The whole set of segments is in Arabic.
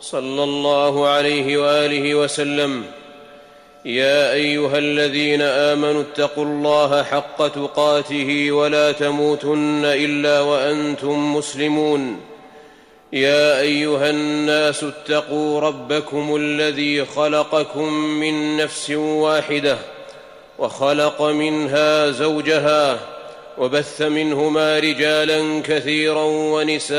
صلى الله عليه وآله وسلم. يا أيها الذين آمنوا اتقوا الله حق تقاته ولا تموتن إلا وأنتم مسلمون. يا أيها الناس اتقوا ربكم الذي خلقكم من نفس واحدة وخلق منها زوجها وبث منهما رجالا كثيرا ونساء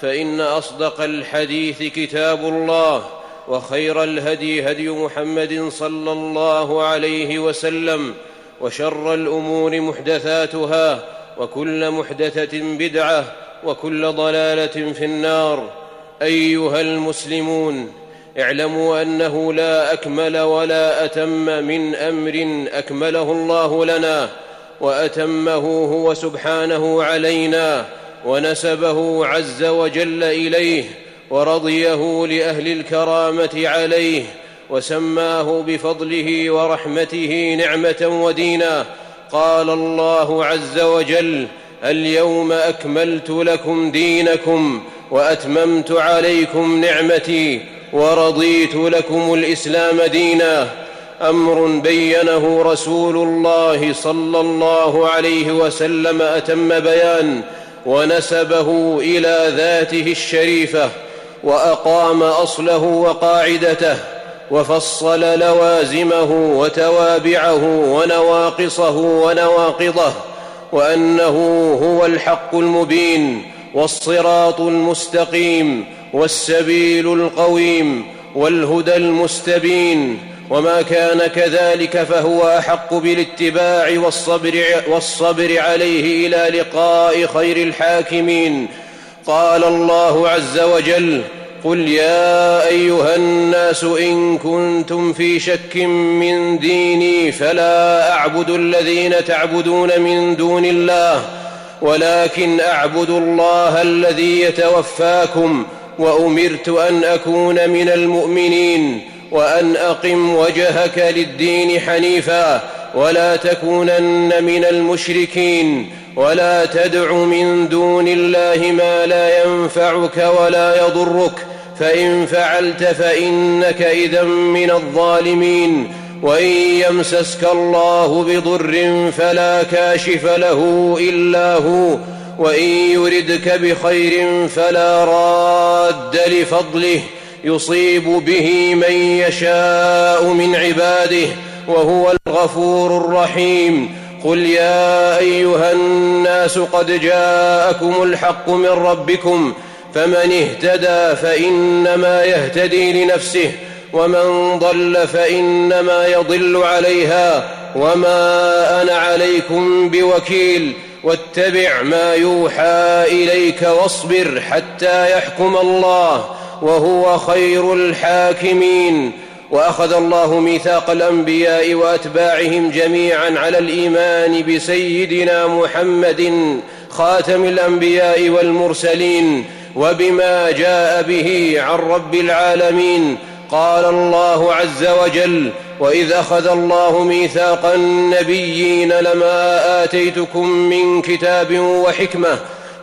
فإن أصدق الحديث كتاب الله وخير الهدي هدي محمد صلى الله عليه وسلم وشر الأمور محدثاتها وكل محدثة بدعة وكل ضلالة في النار. أيها المسلمون اعلموا أنه لا أكمل ولا أتم من أمر أكمله الله لنا وأتمه هو سبحانه علينا ونسبه عز وجل إليه ورضيه لأهل الكرامة عليه وسماه بفضله ورحمته نعمة ودينا. قال الله عز وجل اليوم أكملت لكم دينكم وأتممت عليكم نعمتي ورضيت لكم الإسلام دينا. أمر بينه رسول الله صلى الله عليه وسلم أتم بيان ونسبه إلى ذاته الشريفة وأقام أصله وقاعدته وفصل لوازمه وتوابعه ونواقصه ونواقضه وأنه هو الحق المبين والصراط المستقيم والسبيل القويم والهدى المستبين وما كان كذلك فهو أحق بالاتباع والصبر, والصبر عليه إلى لقاء خير الحاكمين. قال الله عز وجل قل يا أيها الناس إن كنتم في شك من ديني فلا أعبد الذين تعبدون من دون الله ولكن أعبد الله الذي يتوفاكم وأمرت أن أكون من المؤمنين. وأن أقم وجهك للدين حنيفا ولا تكونن من المشركين ولا تدع من دون الله ما لا ينفعك ولا يضرك فإن فعلت فإنك إذا من الظالمين وإن يمسسك الله بضر فلا كاشف له إلا هو وإن يردك بخير فلا راد لفضله يصيب به من يشاء من عباده وهو الغفور الرحيم. قل يا أيها الناس قد جاءكم الحق من ربكم فمن اهتدى فإنما يهتدي لنفسه ومن ضل فإنما يضل عليها. وما أنا عليكم بوكيل واتبع ما يوحى إليك واصبر حتى يحكم الله. وهو خير الحاكمين. وأخذ الله ميثاق الأنبياء وأتباعهم جميعا على الإيمان بسيدنا محمد خاتم الأنبياء والمرسلين وبما جاء به عن رب العالمين. قال الله عز وجل وإذ أخذ الله ميثاق النبيين لما آتيتكم من كتاب وحكمة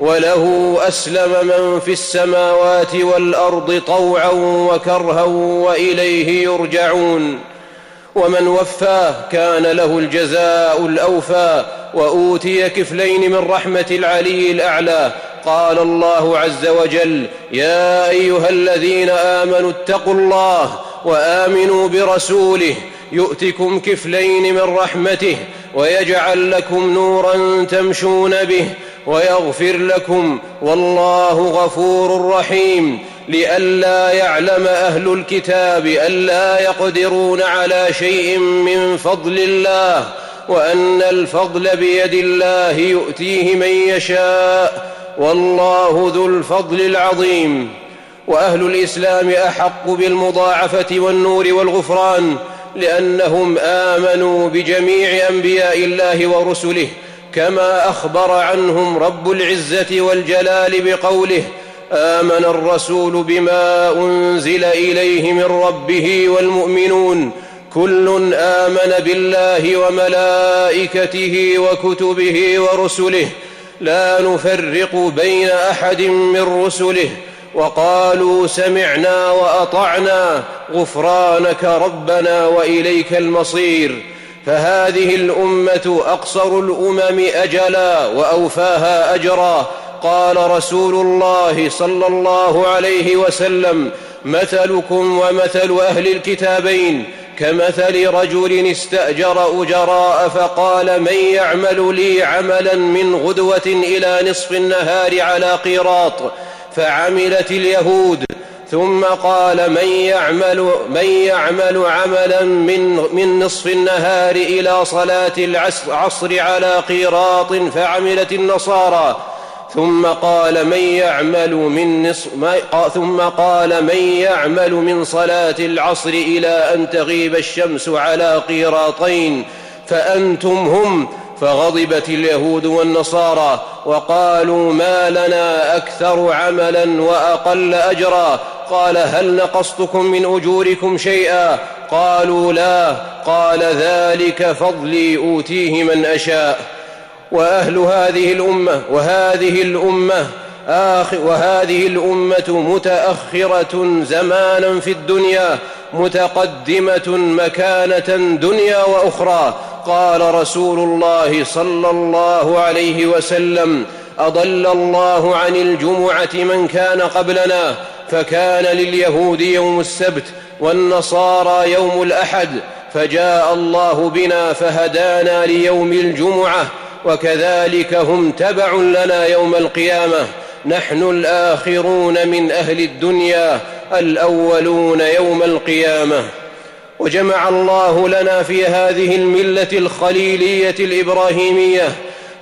وله أسلم من في السماوات والأرض طوعا وكرها وإليه يرجعون. ومن وفاه كان له الجزاء الأوفى وأوتي كفلين من رحمة العلي الأعلى. قال الله عز وجل يا أيها الذين آمنوا اتقوا الله وآمنوا برسوله يؤتكم كفلين من رحمته ويجعل لكم نورا تمشون به ويغفر لكم والله غفور رحيم لئلا يعلم أهل الكتاب ألا يقدرون على شيء من فضل الله وأن الفضل بيد الله يؤتيه من يشاء والله ذو الفضل العظيم وأهل الإسلام أحق بالمضاعفة والنور والغفران لأنهم آمنوا بجميع أنبياء الله ورسله كما أخبر عنهم رب العزة والجلال بقوله آمن الرسول بما أنزل إليه من ربه والمؤمنون. كل آمن بالله وملائكته وكتبه ورسله. لا نفرق بين أحد من رسله. وقالوا سمعنا وأطعنا. غفرانك ربنا وإليك المصير. فهذه الأمة أقصر الأمم أجلا وأوفاها أجرا. قال رسول الله صلى الله عليه وسلم مثلكم ومثل أهل الكتابين. كمثل رجل استأجر أجراء فقال من يعمل لي عملا من غدوة إلى نصف النهار على قيراط فعملت اليهود ثم قال من يعمل من يعمل عملا من من نصف النهار إلى صلاة العصر على قيراط فعملت النصارى. ثم قال من يعمل من نصف ثم قال من يعمل من صلاة العصر إلى أن تغيب الشمس على قيراطين فأنتم هم فغضبت اليهود والنصارى وقالوا ما لنا أكثر عملا وأقل أجرا. قال هل نقصتكم من أجوركم شيئا قالوا لا قال ذلك فضلي أوتيه من أشاء وأهل هذه الأمة وهذه الأمة آخر وهذه الأمة متأخرة زمانا في الدنيا متقدمة مكانة دنيا وأخرى قال رسول الله صلى الله عليه وسلم أضل الله عن الجمعة من كان قبلنا فكان لليهود يوم السبت والنصارى يوم الأحد فجاء الله بنا فهدانا ليوم الجمعة وكذلك هم تبع لنا يوم القيامة. نحن الآخرون من أهل الدنيا الأولون يوم القيامة. وجمع الله لنا في هذه الملة الخليلية الإبراهيمية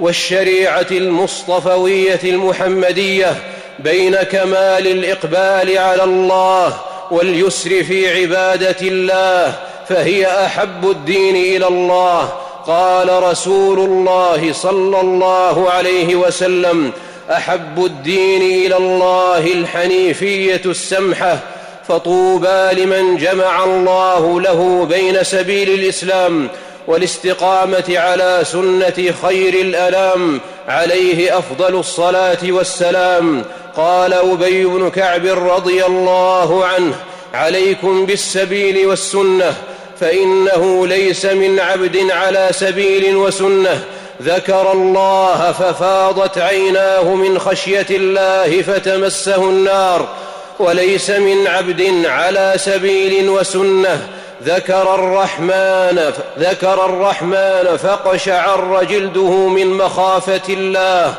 والشريعة المصطفوية المحمدية بين كمال الإقبال على الله واليسر في عبادة الله فهي أحب الدين إلى الله. قال رسول الله صلى الله عليه وسلم أحب الدين إلى الله الحنيفية السمحة فطوبى لمن جمع الله له بين سبيل الإسلام والاستقامة على سنة خير الأنام عليه أفضل الصلاة والسلام. قال أبي بن كعب رضي الله عنه عليكم بالسبيل والسنة فإنه ليس من عبد على سبيل وسنة. ذكر الله ففاضت عيناه من خشية الله فتمسه النار. وليس من عبد على سبيل وسنة. ذكر الرحمن ذكر الرحمن فقشعر جلده من مخافة الله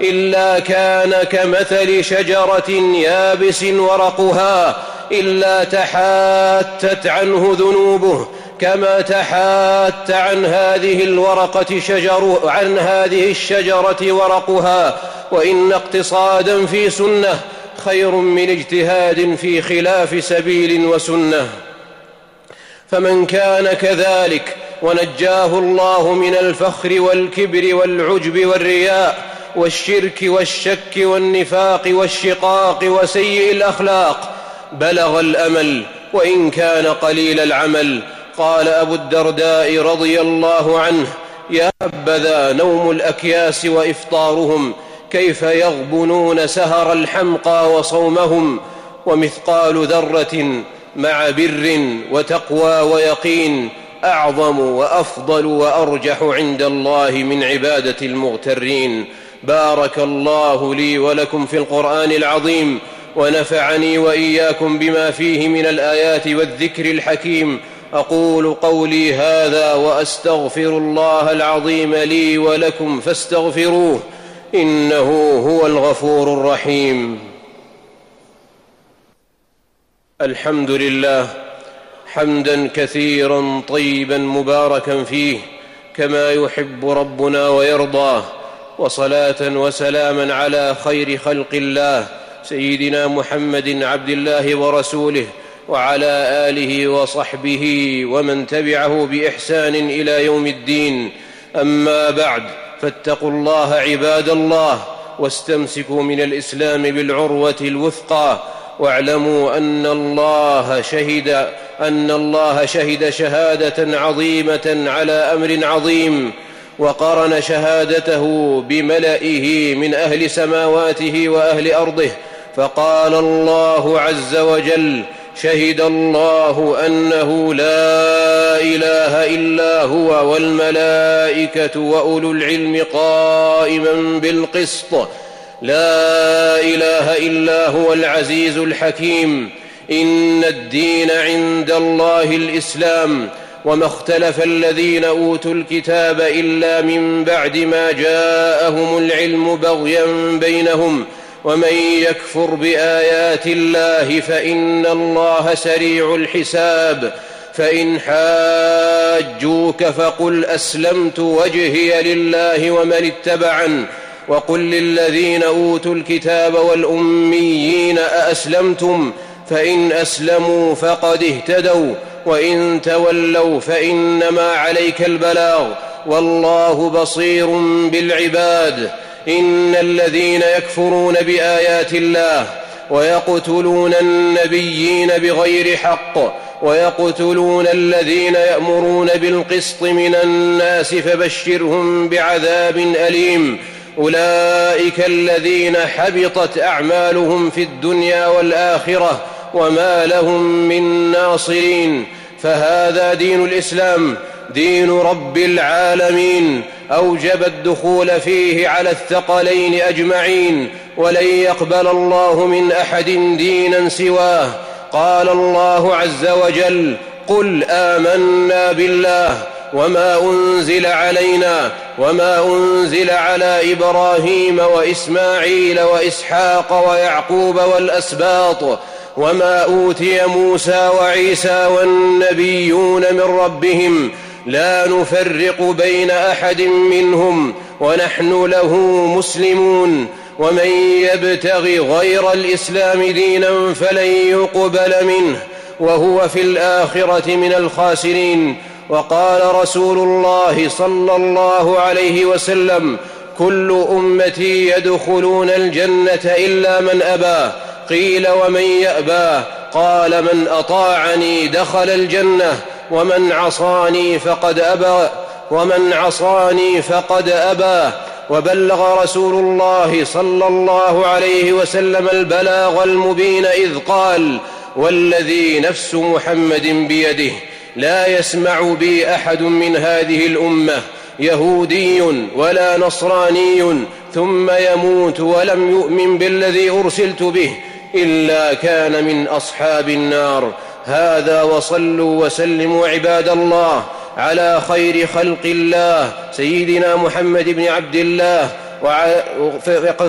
إلا كان كمثل شجرة يابس ورقها إلا تحاتت عنه ذنوبه كما تحات عن هذه الورقة شجر عن هذه الشجرة ورقها وإن اقتصادا في سنة خير من اجتهاد في خلاف سبيل وسنة. فمن كان كذلك ونجاه الله من الفخر والكبر والعجب والرياء والشرك والشك والنفاق والشقاق وسيء الأخلاق بلغ الأمل وإن كان قليل العمل. قال أبو الدرداء رضي الله عنه يا حبذا نوم الأكياس وإفطارهم كيف يغبنون سهر الحمقى وصومهم؟ ومثقال ذرة مع بر وتقوى ويقين أعظم وأفضل وأرجح عند الله من عبادة المغترين. بارك الله لي ولكم في القرآن العظيم ونفعني وإياكم بما فيه من الآيات والذكر الحكيم. أقول قولي هذا وأستغفر الله العظيم لي ولكم فاستغفروه إنه هو الغفور الرحيم. الحمد لله حمدا كثيرا طيبا مباركا فيه كما يحب ربنا ويرضاه وصلاة وسلاما على خير خلق الله سيدنا محمد عبد الله ورسوله وعلى آله وصحبه ومن تبعه بإحسان إلى يوم الدين. أما بعد فاتقوا الله عباد الله واستمسكوا من الإسلام بالعروة الوثقى واعلموا أن الله شهد أن الله شهد شهادة عظيمة على أمر عظيم وقرن شهادته بملئه من أهل سماواته وأهل أرضه فقال الله عز وجل شهد الله أنه لا إله إلا هو والملائكة وأولو العلم قائما بالقسط لا إله إلا هو العزيز الحكيم. إن الدين عند الله الإسلام. وما اختلف الذين أوتوا الكتاب إلا من بعد ما جاءهم العلم بغيا بينهم. ومن يكفر بآيات الله فإن الله سريع الحساب. فإن حاجوك فقل أسلمت وجهي لله ومن اتبعن وقل للذين أوتوا الكتاب والأميين أأسلمتم؟ فإن أسلموا فقد اهتدوا وإن تولوا فإنما عليك البلاغ. والله بصير بالعباد. إن الذين يكفرون بآيات الله ويقتلون النبيين بغير حق ويقتلون الذين يأمرون بالقسط من الناس فبشرهم بعذاب أليم. أولئك الذين حبطت أعمالهم في الدنيا والآخرة وما لهم من ناصرين فهذا دين الإسلام دين رب العالمين أوجب الدخول فيه على الثقلين أجمعين ولن يقبل الله من أحد دينا سواه. قال الله عز وجل قل آمنا بالله وما أنزل علينا وما أنزل على إبراهيم وإسماعيل وإسحاق ويعقوب والأسباط وما أوتي موسى وعيسى والنبيون من ربهم لا نفرق بين أحد منهم ونحن له مسلمون ومن يبتغ غير الإسلام دينا فلن يقبل منه وهو في الآخرة من الخاسرين. وقال رسول الله صلى الله عليه وسلم كل أمتي يدخلون الجنة إلا من أبى قيل ومن ياباه قال من أطاعني دخل الجنة ومن عصاني فقد أبى ومن عصاني فقد أبى. وبلغ رسول الله صلى الله عليه وسلم البلاغ المبين إذ قال والذي نفس محمد بيده لا يسمع بي أحد من هذه الأمة يهودي ولا نصراني ثم يموت ولم يؤمن بالذي أرسلت به إلا كان من أصحاب النار. هذا وصلوا وسلموا عباد الله على خير خلق الله سيدنا محمد بن عبد الله.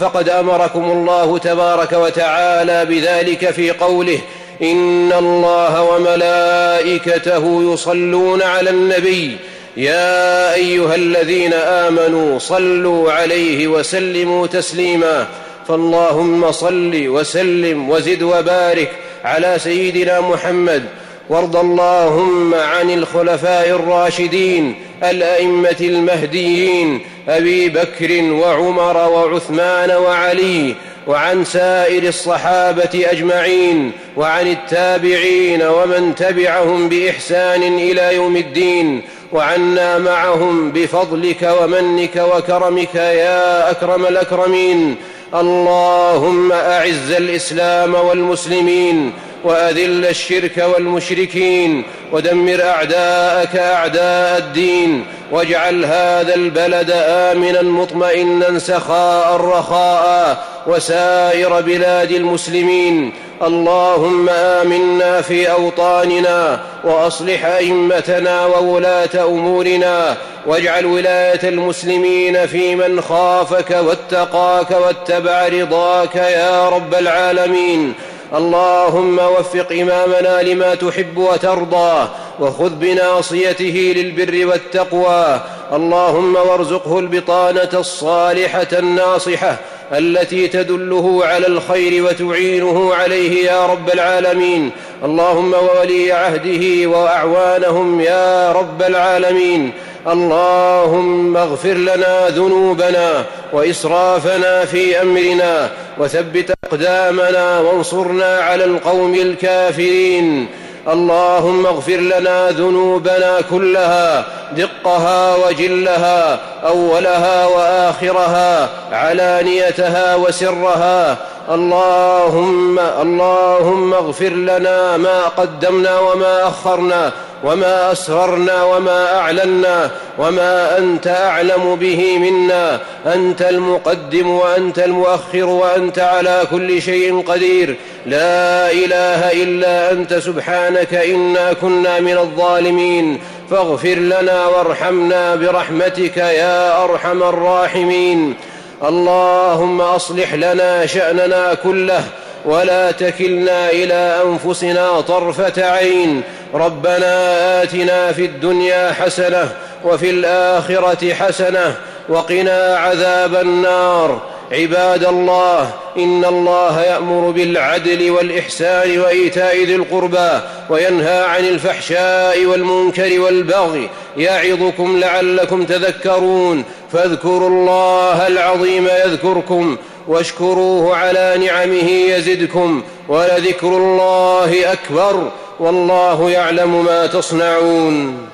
فقد أمركم الله تبارك وتعالى بذلك في قوله إن الله وملائكته يصلون على النبي. يا أيها الذين آمنوا صلوا عليه وسلموا تسليما. فاللهم صل وسلم وزد وبارك على سيدنا محمد. وارض اللهم عن الخلفاء الراشدين الأئمة المهديين أبي بكر وعمر وعثمان وعلي وعن سائر الصحابة أجمعين وعن التابعين ومن تبعهم بإحسان إلى يوم الدين وعنا معهم بفضلك ومنك وكرمك يا أكرم الأكرمين اللهم أعز الإسلام والمسلمين وأذل الشرك والمشركين ودمر أعداءك أعداء الدين واجعل هذا البلد آمنا مطمئنا سخاء رخاء وسائر بلاد المسلمين اللهم آمنا في أوطاننا وأصلح أئمتنا وولاة أمورنا واجعل ولاية المسلمين في من خافك واتقاك واتبع رضاك يا رب العالمين اللهم وفق إمامنا لما تحب وترضى وخذ بناصيته للبر والتقوى. اللهم وارزقه البطانة الصالحة الناصحة التي تدله على الخير وتعينه عليه يا رب العالمين. اللهم وولي عهده وأعوانهم يا رب العالمين. اللهم اغفر لنا ذنوبنا وإسرافنا في أمرنا. وثبت أقدامنا وانصرنا على القوم الكافرين. اللهم اغفر لنا ذنوبنا كلها دقها وجلها أولها وآخرها علانيتها وسرها. اللهم اللهم اغفر لنا ما قدمنا وما أخرنا. وما أسررنا وما أعلنا وما أنت أعلم به منا. أنت المقدم وأنت المؤخر وأنت على كل شيء قدير. لا إله إلا أنت سبحانك إنا كنا من الظالمين. فاغفر لنا وارحمنا برحمتك يا أرحم الراحمين. اللهم أصلح لنا شأننا كله. ولا تكلنا إلى أنفسنا طرفة عين. ربنا آتنا في الدنيا حسنة وفي الآخرة حسنة وقنا عذاب النار. عباد الله إن الله يأمر بالعدل والإحسان وإيتاء ذي القربى وينهى عن الفحشاء والمنكر والبغي. يعظكم لعلكم تذكرون. فاذكروا الله العظيم يذكركم. واشكروه على نعمه يزدكم ولذكر الله أكبر والله يعلم ما تصنعون